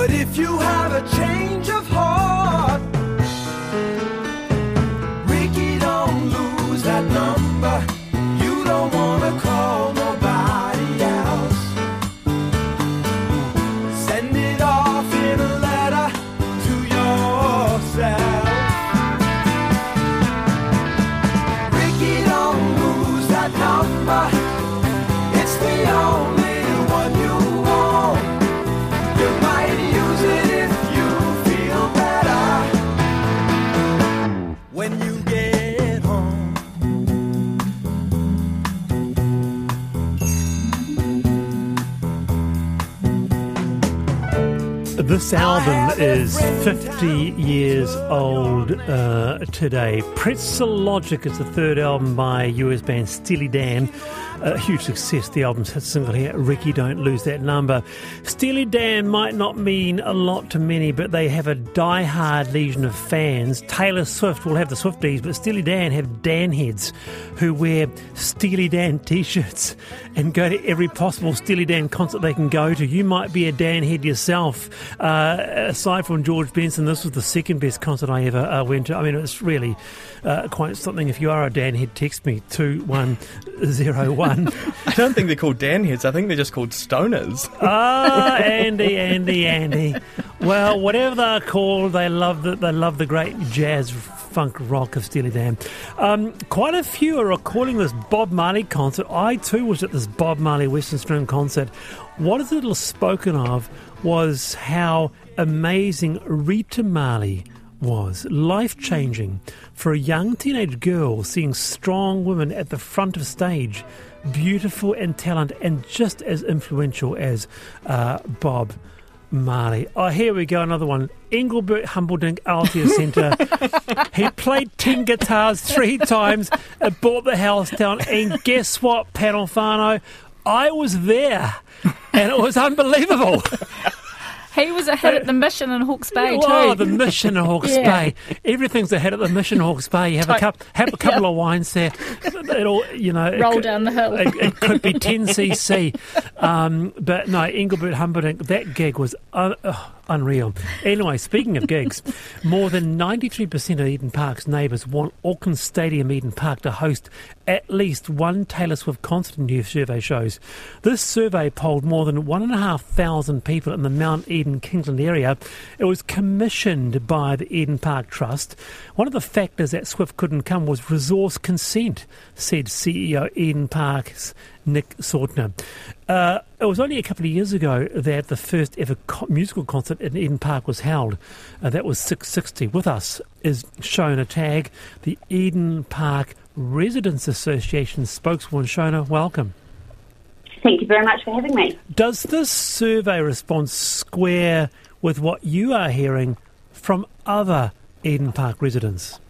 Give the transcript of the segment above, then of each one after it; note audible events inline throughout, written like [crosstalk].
But if you have a change of heart, This album is 50 years old uh, today. Pretzel Logic is the third album by US band Steely Dan. A huge success. The album's hit single here, Rikki Don't Lose That Number. Steely Dan might not mean a lot to many, but they have a die-hard legion of fans. Taylor Swift will have the Swifties, but Steely Dan have Dan heads who wear Steely Dan t-shirts and go to every possible Steely Dan concert they can go to. You might be a Dan head yourself. Uh, aside from George Benson, this was the second best concert I ever uh, went to. I mean, it's really uh, quite something. If you are a Dan head, text me two one zero one. [laughs] I don't think they're called Dan heads. I think they're just called stoners. Ah, [laughs] Andie, Andie, Andie. Well, whatever they're called, they love the they love the great jazz funk rock of Steely Dan. Um, quite a few are recalling this Bob Marley concert. I too was at this Bob Marley Western Springs concert. What is little spoken of was how amazing Rita Marley was life changing for a young teenage girl seeing strong women at the front of stage, beautiful and talented, and just as influential as uh, Bob. Marley. Oh, here we go, another one. Engelbert Humperdinck, Aotea [laughs] Centre. he played 10 guitars three times and bought the house down. And guess what, Panelfano? I was there, and it was unbelievable. [laughs] He was ahead at the Mission in Hawke's Bay too. Oh, the Mission in Hawke's Yeah. Bay. Everything's ahead at the Mission in Hawke's Bay. You have a cup, have a couple [laughs] of wines there. It'll, you know, Roll could- down the hill. It, it could be 10cc. [laughs] Um, but no, Engelbert Humperdinck, that gig was oh, unreal. Anyway, speaking of gigs, more than 93% of Eden Park's neighbours want Auckland Stadium Eden Park to host at least one Taylor Swift concert, new survey shows. This survey polled more than 1,500 people in the Mount Eden Kingsland area. It was commissioned by the Eden Park Trust. One of the factors that Swift couldn't come was resource consent, said CEO Eden Park's Nick Sautner. Uh, it was only a couple of years ago that the first ever co- musical concert in Eden Park was held. Uh, that was Six60. With us is Shona Tag, the Eden Park Residents Association spokeswoman. Shona, welcome. Thank you very much for having me. Does this survey response square with what you are hearing from other Eden Park residents?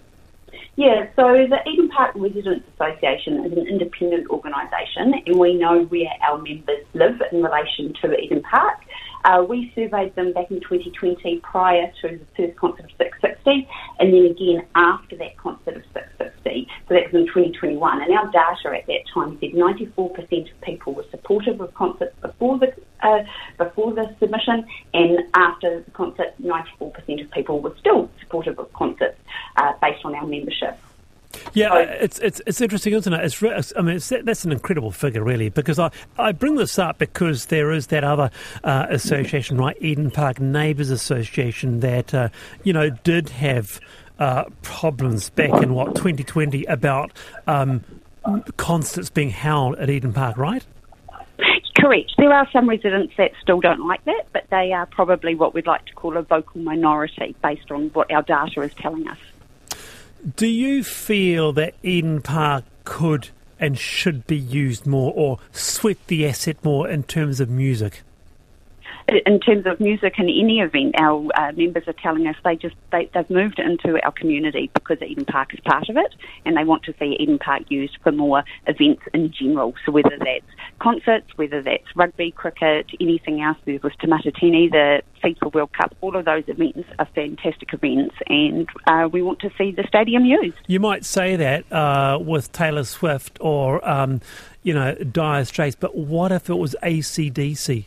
Yeah, so the Eden Park Residents Association is an independent organisation and we know where our members live in relation to Eden Park. Uh, we surveyed them back in 2020 prior to the first concert of Six60 and then again after that concert of Six60. So that was in 2021 and our data at that time said 94% of people were supportive of concerts before the uh, before the submission and after the concert 94% of people were still supportive of concerts uh, based on our membership. Yeah, it's it's it's interesting, isn't it? It's, I mean, it's, that's an incredible figure, really, because I, I bring this up because there is that other uh, association, right, Eden Park Neighbours Association, that uh, you know did have uh, problems back in what 2020 about um, concerts being held at Eden Park, right? Correct. There are some residents that still don't like that, but they are probably what we'd like to call a vocal minority based on what our data is telling us. Do you feel that Eden Park could and should be used more, or sweat the asset more in terms of music? In terms of music in any event, our uh, members are telling us they just they, they've moved into our community because Eden Park is part of it, and they want to see Eden Park used for more events in general. So whether that's concerts, whether that's rugby, cricket, anything else, there was Te Matatini, the FIFA World Cup, all of those events are fantastic events, and uh, we want to see the stadium used. You might say that uh, with Taylor Swift or, um, you know, Dire Straits, but what if it was ACDC?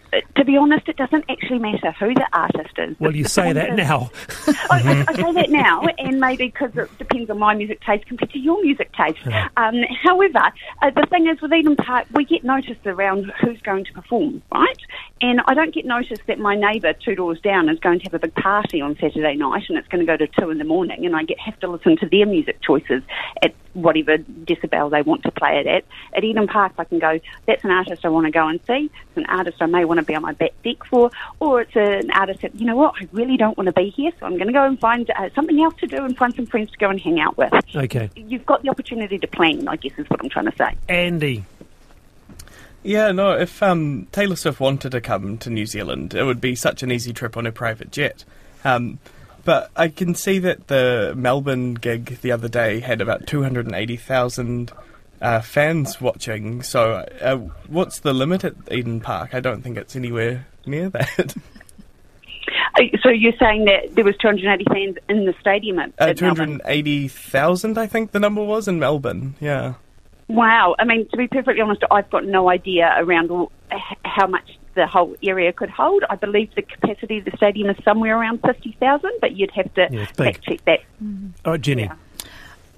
to be honest, it doesn't actually matter who the artist is. Well, you say that now. I, I, say that now, and maybe because it depends on my music taste compared to your music taste. Um, however, uh, the thing is with Eden Park, we get noticed around who's going to perform, right? And I don't get noticed that my neighbour two doors down is going to have a big party on Saturday night, and it's going to go to two in the morning, and I get have to listen to their music choices at whatever decibel they want to play it at. At Eden Park, I can go, that's an artist I want to go and see. It's an artist I may want to be on my back deck for, or it's an artist that, you know what, I really don't want to be here, so I'm going to go and find uh, something else to do and find some friends to go and hang out with. Okay. You've got the opportunity to plan, I guess is what I'm trying to say. Andie. Yeah, no, if um, Taylor Swift wanted to come to New Zealand, it would be such an easy trip on a private jet. Um, but I can see that the Melbourne gig the other day had about 280,000 uh, fans watching. So, uh, what's the limit at Eden Park? I don't think it's anywhere near [laughs] that. Uh, So you're saying that there was 280 fans in the stadium at, Uh, at Melbourne? 280,000, I think the number was in Melbourne. Yeah. Wow. I mean, to be perfectly honest, I've got no idea around all, how much the whole area could hold. I believe the capacity of the stadium is somewhere around 50,000, but you'd have to Yeah, fact check that. All right, Jenni. Yeah.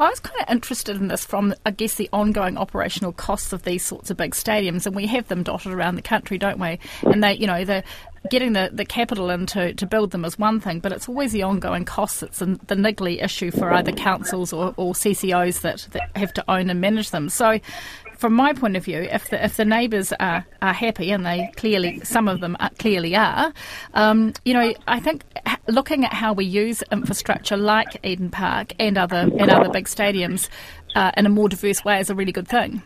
I was kind of interested in this from, I guess, the ongoing operational costs of these sorts of big stadiums, and we have them dotted around the country, don't we? And they, you know, the getting the, the capital in to, to build them is one thing, but it's always the ongoing costs that's the, niggly issue for either councils or, or CCOs that, that have to own and manage them. So, from my point of view, if the if the neighbours are, are happy, and they clearly some of them are, clearly are, um, you know, I think looking at how we use infrastructure like Eden Park and other and other big stadiums uh, in a more diverse way is a really good thing.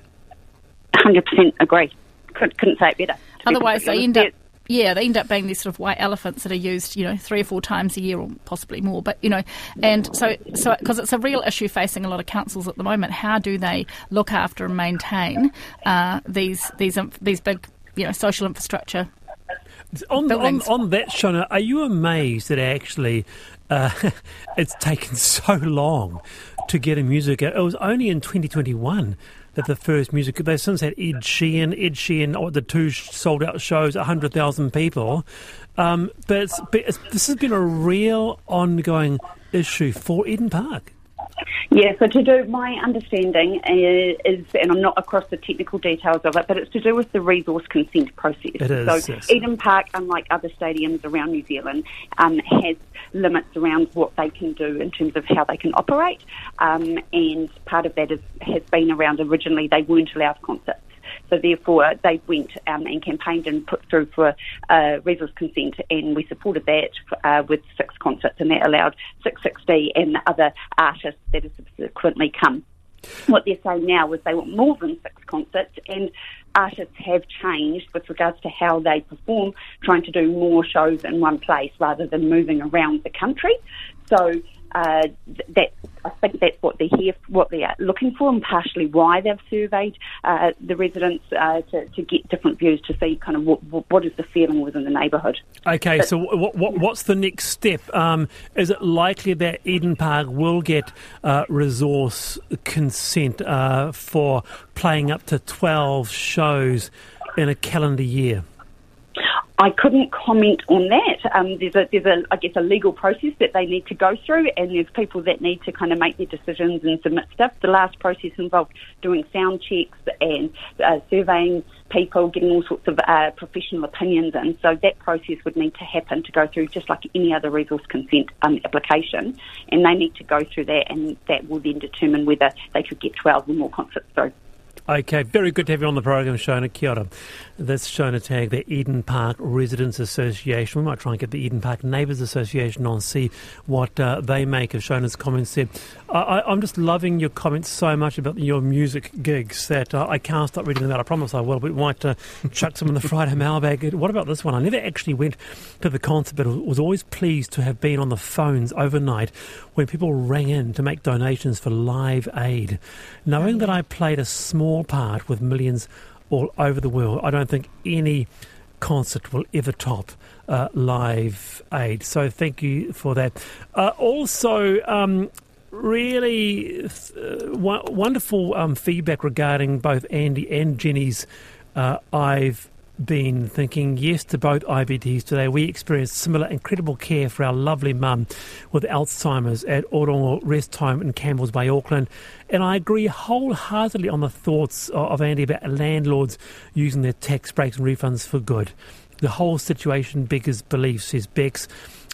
100% agree. Couldn't, couldn't say it better. be Otherwise, they end up. Yeah, they end up being these sort of white elephants that are used, you know, three or four times a year, or possibly more. But you know, and so so because it's a real issue facing a lot of councils at the moment. How do they look after and maintain uh, these these these big, you know, social infrastructure? On, on, on that, Shona, are you amazed that actually uh, [laughs] it's taken so long to get a music? It was only in 2021 that the first music. They've since had Ed Sheeran, Ed Sheeran, the two sold out shows, 100,000 people. Um, but, it's, but it's, this has been a real ongoing issue for Eden Park. Yeah, so to do, my understanding is, is, and I'm not across the technical details of it, but it's to do with the resource consent process. It is, So yes. Eden Park, unlike other stadiums around New Zealand, um, has limits around what they can do in terms of how they can operate, um, and part of that is, has been around originally they weren't allowed concerts. So therefore, they went um, and campaigned and put through for uh, consent, and we supported that uh, with six concerts, and that allowed Six60 and other artists that have subsequently come. What they're saying now is they want more than six concerts, and artists have changed with regards to how they perform, trying to do more shows in one place rather than moving around the country. So uh, that I think that's what they're here, what they're looking for, and partially why they've surveyed uh, the residents uh, to, to get different views to see kind of what, what, is the feeling within the neighbourhood. Okay, so what, what, what's the next step? Um, is it likely that Eden Park will get uh, resource consent uh, for playing up to 12 shows in a calendar year? I couldn't comment on that. Um, there's a, there's a, I guess, a legal process that they need to go through, and there's people that need to kind of make their decisions and submit stuff. The last process involved doing sound checks and uh, surveying people, getting all sorts of uh, professional opinions in. So that process would need to happen to go through, just like any other resource consent um, application, and they need to go through that, and that will then determine whether they could get 12 or more concerts through. Okay, very good to have you on the program, Shona. Kia ora. That's Shona Tag, the Eden Park Residents Association. We might try and get the Eden Park Neighbours Association on, see what uh, they make of Shona's comments there. I, I, I'm just loving your comments so much about your music gigs that uh, I can't stop reading them out. I promise I will, but we might uh, chuck some in the [laughs] Friday mailbag. What about this one? I never actually went to the concert, but was always pleased to have been on the phones overnight when people rang in to make donations for Live Aid. Knowing that I played a small part with millions all over the world, I don't think any concert will ever top uh, Live Aid. So thank you for that. Uh, also, um, really uh, w- wonderful um, feedback regarding both Andie and Jenni's uh, I've been thinking yes to both IBTs today. We experienced similar incredible care for our lovely mum with Alzheimer's at Orongo Rest Home in Campbell's Bay, Auckland. And I agree wholeheartedly on the thoughts of Andie about landlords using their tax breaks and refunds for good. The whole situation beggars belief, says Bex.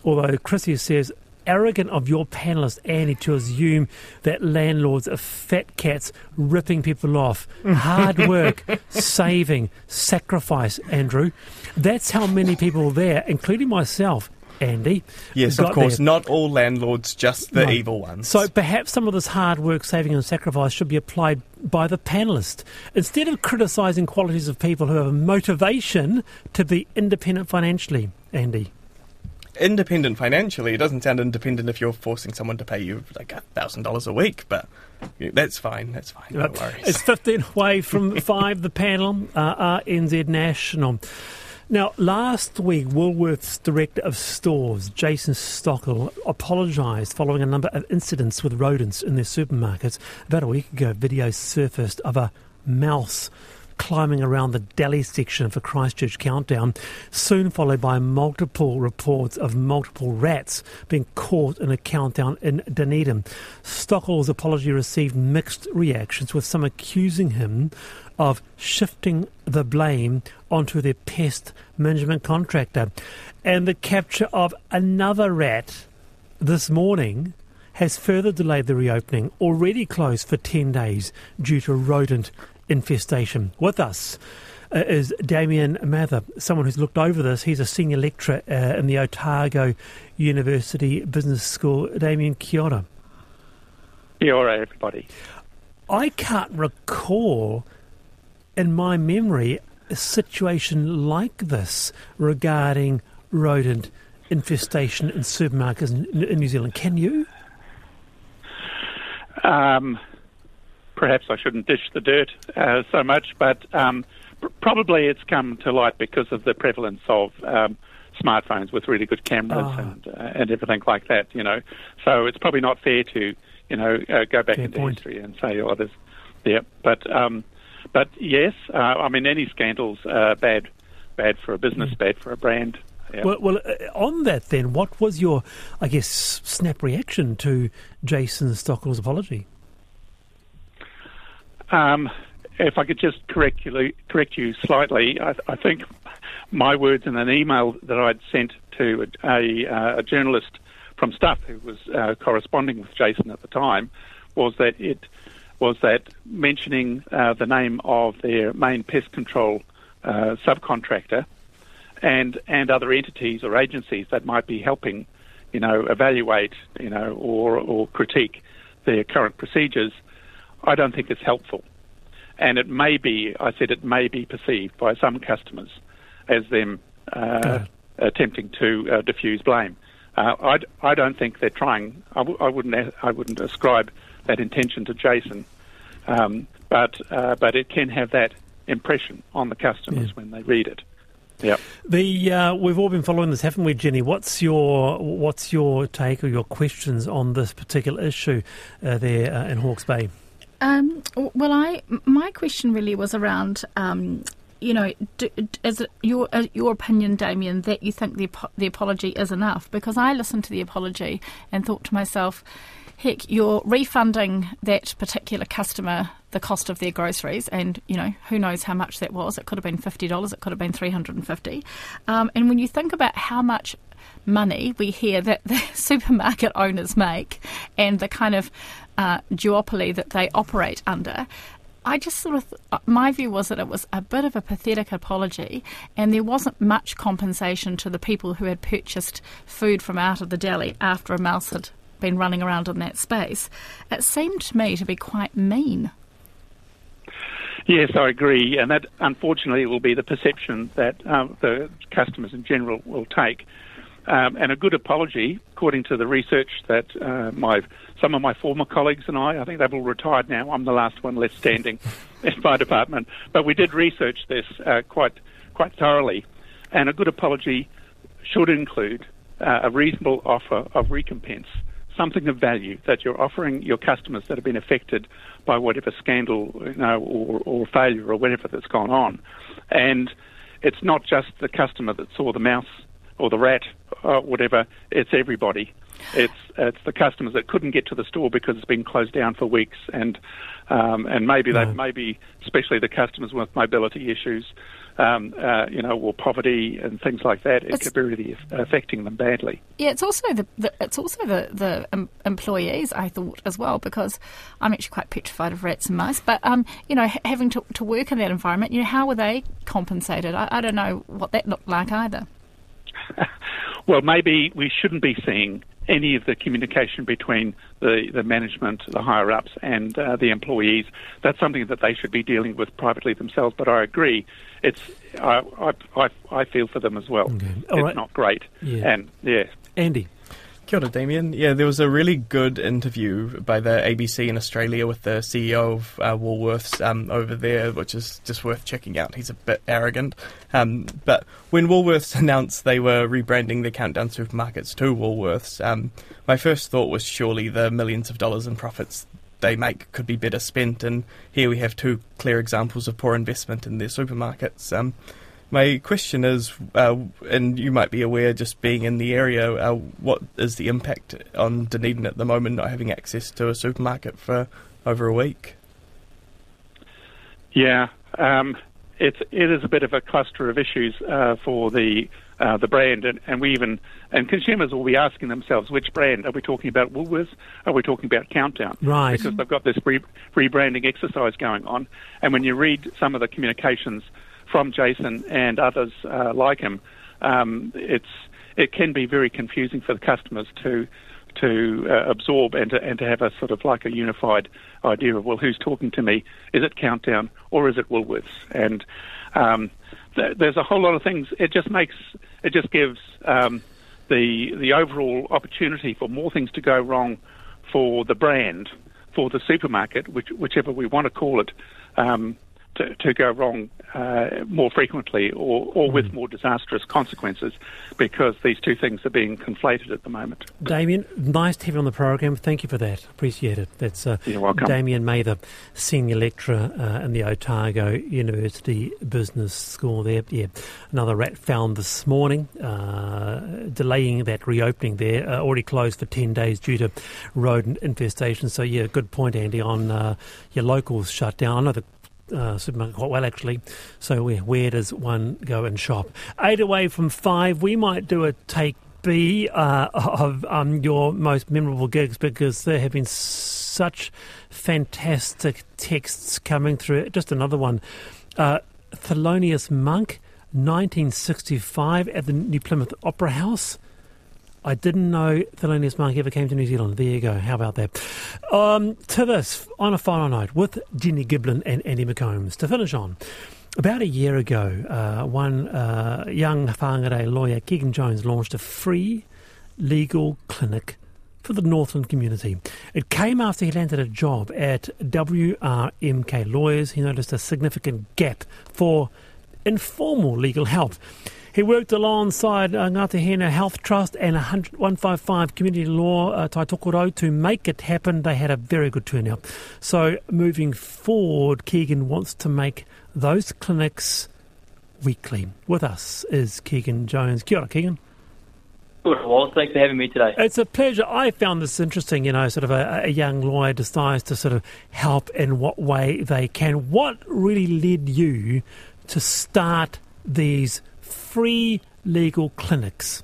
Although Chrissy says arrogant of your panelist, Andie, to assume that landlords are fat cats ripping people off. [laughs] Hard work, saving, sacrifice, Andrew. That's how many people there, including myself, Andie. Yes, of course, there. not all landlords, just the No. evil ones. So perhaps some of this hard work, saving, and sacrifice should be applied by the panelist instead of criticising qualities of people who have a motivation to be independent financially. Andie. Independent financially, it doesn't sound independent if you're forcing someone to pay you like a thousand dollars a week, but that's fine. That's fine. No worries. It's 15 away from [laughs] 5, the panel, uh, RNZ National. Now, last week, Woolworths Director of Stores, Jason Stockill, apologised following a number of incidents with rodents in their supermarkets. About a week ago, video surfaced of a mouse climbing around the deli section for Christchurch Countdown, soon followed by multiple reports of multiple rats being caught in a countdown in Dunedin. Stockill's apology received mixed reactions, with some accusing him of shifting the blame onto their pest management contractor. And the capture of another rat this morning has further delayed the reopening, already closed for 10 days due to rodent infestation. With us uh, is Damien Mather, someone who's looked over this. He's a senior lecturer uh, in the Otago University Business School. Damien, kia ora. All right, everybody. I can't recall in my memory a situation like this regarding rodent infestation in supermarkets in, in New Zealand. Can you? Um, perhaps I shouldn't dish the dirt uh, so much, but um, pr- probably it's come to light because of the prevalence of um, smartphones with really good cameras Ah. and uh, and everything like that. You know, so it's probably not fair to you know uh, go back Fair into point. history and say, oh, there's yeah, but um, but yes, uh, I mean any scandals are bad, bad for a business, bad for a brand. Yeah. Well, well uh, on that then, what was your, I guess, snap reaction to Jason Stockill's apology? Um, if I could just correct you, correct you slightly, I, I think my words in an email that I'd sent to a, a, uh, a journalist from Stuff who was uh, corresponding with Jason at the time was that it was that mentioning uh, the name of their main pest control uh, subcontractor and and other entities or agencies that might be helping, you know, evaluate, you know, or or critique their current procedures. I don't think it's helpful. And it may be, I said, it may be perceived by some customers as them uh, Good. attempting to uh, diffuse blame. Uh, I, I don't think they're trying. I, w- I wouldn't. I wouldn't ascribe that intention to Jason, um, but uh, but it can have that impression on the customers Yeah. when they read it. Yep. The uh, we've all been following this, haven't we, Jenni? What's your what's your take or your questions on this particular issue uh, there uh, in Hawke's Bay? Um, well, I my question really was around, um, you know, do, is it your uh, your opinion, Damien, that you think the the apology is enough? Because I listened to the apology and thought to myself, heck, you're refunding that particular customer the cost of their groceries, and you know who knows how much that was. It could have been fifty dollars. It could have been three hundred and fifty. Um, and when you think about how much money we hear that [laughs] the supermarket owners make and the kind of uh, duopoly that they operate under. I just sort of, uh, my view was that it was a bit of a pathetic apology, and there wasn't much compensation to the people who had purchased food from out of the deli after a mouse had been running around in that space. It seemed to me to be quite mean. Yes, I agree, and that unfortunately will be the perception that um, the customers in general will take. Um, and a good apology, according to the research that uh, my some of my former colleagues and I, I think they've all retired now. I'm the last one left standing [laughs] in my department, but we did research this uh, quite quite thoroughly. And a good apology should include uh, a reasonable offer of recompense, something of value that you're offering your customers that have been affected by whatever scandal, you know, or, or failure or whatever that's gone on. And it's not just the customer that saw the mouse or the rat or whatever. It's everybody. It's it's the customers that couldn't get to the store because it's been closed down for weeks, and um, and maybe Yeah. they maybe especially the customers with mobility issues, um, uh, you know, or poverty and things like that. It It's- could be really aff- affecting them badly. Yeah, it's also the, the it's also the the um, employees I thought as well because I'm actually quite petrified of rats and mice. But um, you know, ha- having to, to work in that environment, you know, how were they compensated? I, I don't know what that looked like either. [laughs] Well, maybe we shouldn't be seeing any of the communication between the, the management, the higher ups, and uh, the employees. That's something that they should be dealing with privately themselves. But I agree, it's I I, I, I feel for them as well. Okay. It's right. not great, Yeah. and yeah. Andy. Kia ora, Damien. Yeah, there was a really good interview by the ABC in Australia with the CEO of uh, Woolworths um, over there, which is just worth checking out. He's a bit arrogant. Um, but when Woolworths [laughs] announced they were rebranding their Countdown supermarkets to Woolworths, um, my first thought was surely the millions of dollars in profits they make could be better spent. And here we have two clear examples of poor investment in their supermarkets. My question is, uh, and you might be aware, just being in the area, uh, what is the impact on Dunedin at the moment, not having access to a supermarket for over a week? Yeah, um, it's it is a bit of a cluster of issues uh, for the uh, the brand, and, and we even and consumers will be asking themselves which brand are we talking about? Woolworths? Are we talking about Countdown? Right. Because they've got this re- rebranding exercise going on, and when you read some of the communications from Jason and others uh, like him, um, it's it can be very confusing for the customers to to uh, absorb and to, and to have a sort of like a unified idea of well who's talking to me? Is it countdown or is it Woolworths? And um, th- there's a whole lot of things. It just makes it just gives um, the the overall opportunity for more things to go wrong for the brand for the supermarket which, whichever we want to call it um, to, to go wrong uh, more frequently or, or with more disastrous consequences because these two things are being conflated at the moment. Damien, nice to have you on the program. Thank you for that. Appreciate it. That's uh, You're welcome. Damien Mather, senior lecturer uh, in the Otago University Business School. There, yeah, another rat found this morning, uh, delaying that reopening there. Uh, already closed for ten days due to rodent infestation. So yeah, good point, Andie. On uh, your locals shut down. I know the uh, supermarket quite well actually. So where, where does one go and shop? Eight away from five. We might do a take B uh, of um, your most memorable gigs because there have been such fantastic texts coming through. Just another one. Uh, Thelonious Monk, 1965 at the New Plymouth Opera House. I didn't know Thelonious Monk ever came to New Zealand. There you go. How about that? Um, to this, on a final note, with Jenni Giblin and Andie McCombs. To finish on, about a year ago, uh, one uh, young whāngarei lawyer, Keegan Jones, launched a free legal clinic for the Northland community. It came after he landed a job at WRMK Lawyers. He noticed a significant gap for informal legal help. He worked alongside uh, Ngāti Hina Health Trust and 100 155 Community Law uh, Taitokerau to make it happen. They had a very good turnout. So moving forward, Keegan wants to make those clinics weekly. With us is Keegan Jones. Kia ora, Keegan. Good, Wallace. Thanks for having me today. It's a pleasure. I found this interesting, you know, sort of a, a young lawyer decides to sort of help in what way they can. What really led you to start these free legal clinics?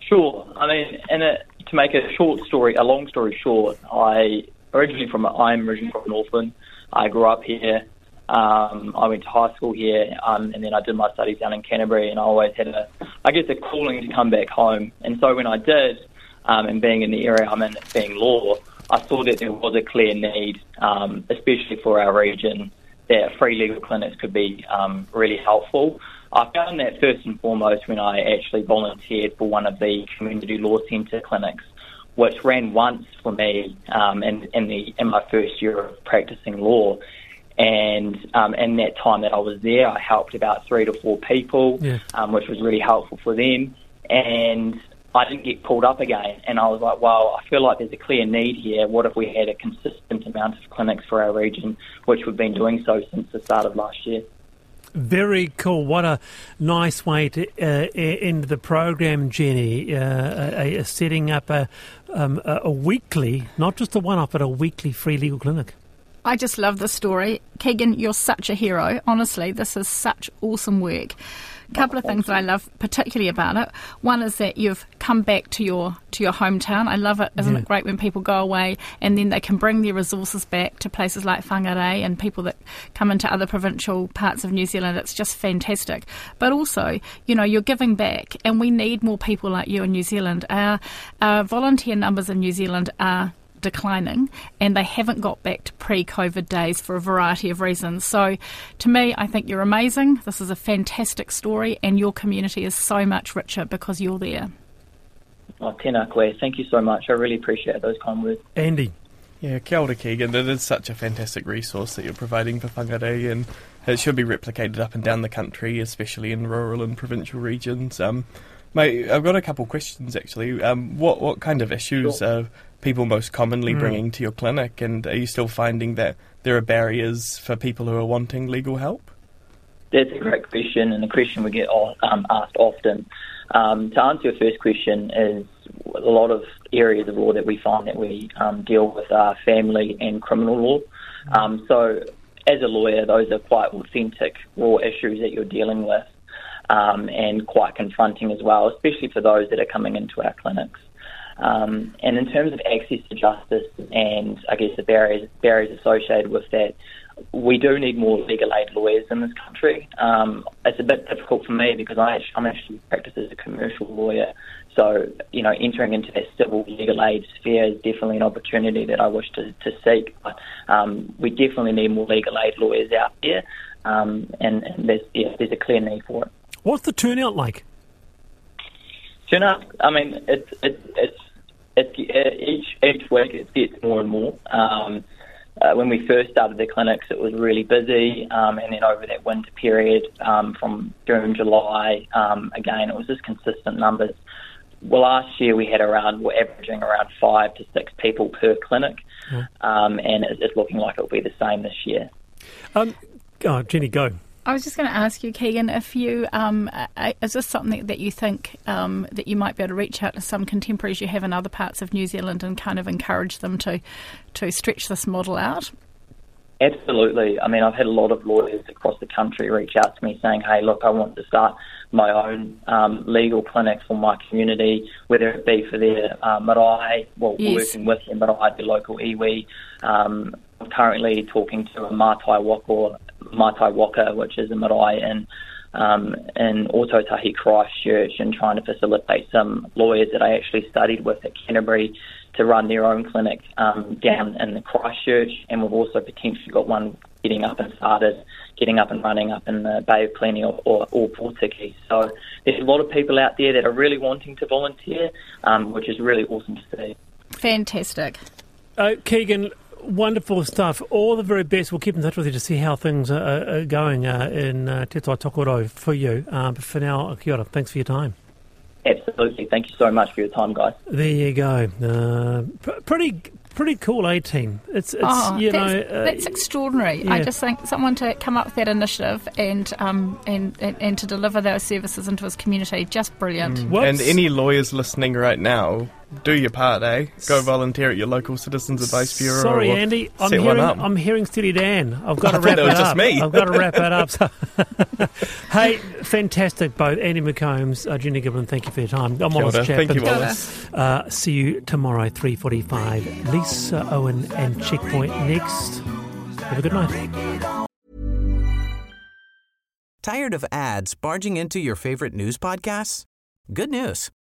Sure. I mean, and to make a short story, a long story short, I originally from I'm originally from Northland. I grew up here. Um, I went to high school here, um, and then I did my studies down in Canterbury. And I always had a, I guess, a calling to come back home. And so when I did, um, and being in the area I'm in, being law, I saw that there was a clear need, um, especially for our region, that free legal clinics could be um, really helpful. I found that first and foremost when I actually volunteered for one of the community law centre clinics, which ran once for me um, in, in, the, in my first year of practicing law. And um, in that time that I was there, I helped about three to four people, Yeah. um, which was really helpful for them. And I didn't get pulled up again. And I was like, well, I feel like there's a clear need here. What if we had a consistent amount of clinics for our region, which we've been doing so since the start of last year? Very cool. What a nice way to uh, end the program, Jenni. Uh, a, a setting up a, um, a, weekly, not just a one-off, but a weekly free legal clinic. I just love the story. Keegan, you're such a hero. Honestly, this is such awesome work. A couple of things that I love particularly about it. One is that you've come back to your to your hometown. I love it. Isn't Yeah. it great when people go away and then they can bring their resources back to places like Whangarei and people that come into other provincial parts of New Zealand. It's just fantastic. But also, you know, you're giving back and we need more people like you in New Zealand. Our, our volunteer numbers in New Zealand are declining and they haven't got back to pre COVID days for a variety of reasons. So, to me, I think you're amazing. This is a fantastic story, and your community is so much richer because you're there. Oh, tēnā koe. Thank you so much. I really appreciate those kind words. Andie. Yeah, kia ora, Keegan. That is such a fantastic resource that you're providing for Whangarei, and it should be replicated up and down the country, especially in rural and provincial regions. Um, mate, I've got a couple questions actually. Um, what what kind of issues are people most commonly Mm. bringing to your clinic, and are you still finding that there are barriers for people who are wanting legal help? That's a great question, and a question we get um, asked often. Um, to answer your first question, is a lot of areas of law that we find that we um, deal with are family and criminal law. Um, so, as a lawyer, those are quite authentic, raw issues that you're dealing with, um, and quite confronting as well, especially for those that are coming into our clinics. Um, and in terms of access to justice and I guess the barriers barriers associated with that, we do need more legal aid lawyers in this country. Um, it's a bit difficult for me because I actually, I'm actually practice as a commercial lawyer. So, you know, entering into that civil legal aid sphere is definitely an opportunity that I wish to, to seek. But um, we definitely need more legal aid lawyers out there, um, and, and there's, yeah, there's a clear need for it. What's the turnout like? Know? I mean, it's it's it's it's uh, each each week it gets more and more. Um, uh, when we first started the clinics, it was really busy, um, and then over that winter period, um, from June, July, um, again, it was just consistent numbers. Well, last year we had around, we're averaging around five to six people per clinic, um, and it's, it's looking like it'll be the same this year. Um, oh, Jenni, go. I was just going to ask you, Keegan, if you um, is this something that you think um, that you might be able to reach out to some contemporaries you have in other parts of New Zealand and kind of encourage them to to stretch this model out? Absolutely. I mean, I've had a lot of lawyers across the country reach out to me saying, hey, look, I want to start my own um, legal clinic for my community, whether it be for their uh, marae, well, Yes. working with their marae, their local iwi. Um, I'm currently talking to a Mātai Waka, Mātai Waka, which is a marae in, um, in Ōtautahi Christchurch, and trying to facilitate some lawyers that I actually studied with at Canterbury to run their own clinic um, down in the Christchurch, and we've also potentially got one getting up and started, getting up and running up in the Bay of Plenty or, or, or Portuguese. So there's a lot of people out there that are really wanting to volunteer, um, which is really awesome to see. Fantastic. Uh, Keegan, wonderful stuff. All the very best. We'll keep in touch with you to see how things are, are- are going uh, in uh, Te Tai Tokerau for you. Uh, but for now, kia ora. Thanks for your time. Absolutely. Thank you so much for your time, guys. There you go. Uh, pr- pretty, pretty cool A team. It's, it's oh, you that's, know, uh, that's extraordinary. I just think someone to come up with that initiative and um, and, and and to deliver those services into his community, just brilliant. what's- And any lawyers listening right now, do your part, eh? Go volunteer at your local Citizens Advice Bureau. Sorry, or Andie. I'm hearing, one up. I'm hearing Steely Dan. I've [laughs] got to thought wrap that it was just up. me. I've got to wrap it up. So- [laughs] [laughs] hey, fantastic, both Andie McCombs, uh, Jenni Giblin. Thank you for your time. I'm Kia Wallace ora. Chapman. Thank you, Wallace. Uh, see you tomorrow, 3.45. Lisa Owen and Checkpoint next. Have a good night. Tired of ads barging into your favorite news podcasts? Good news.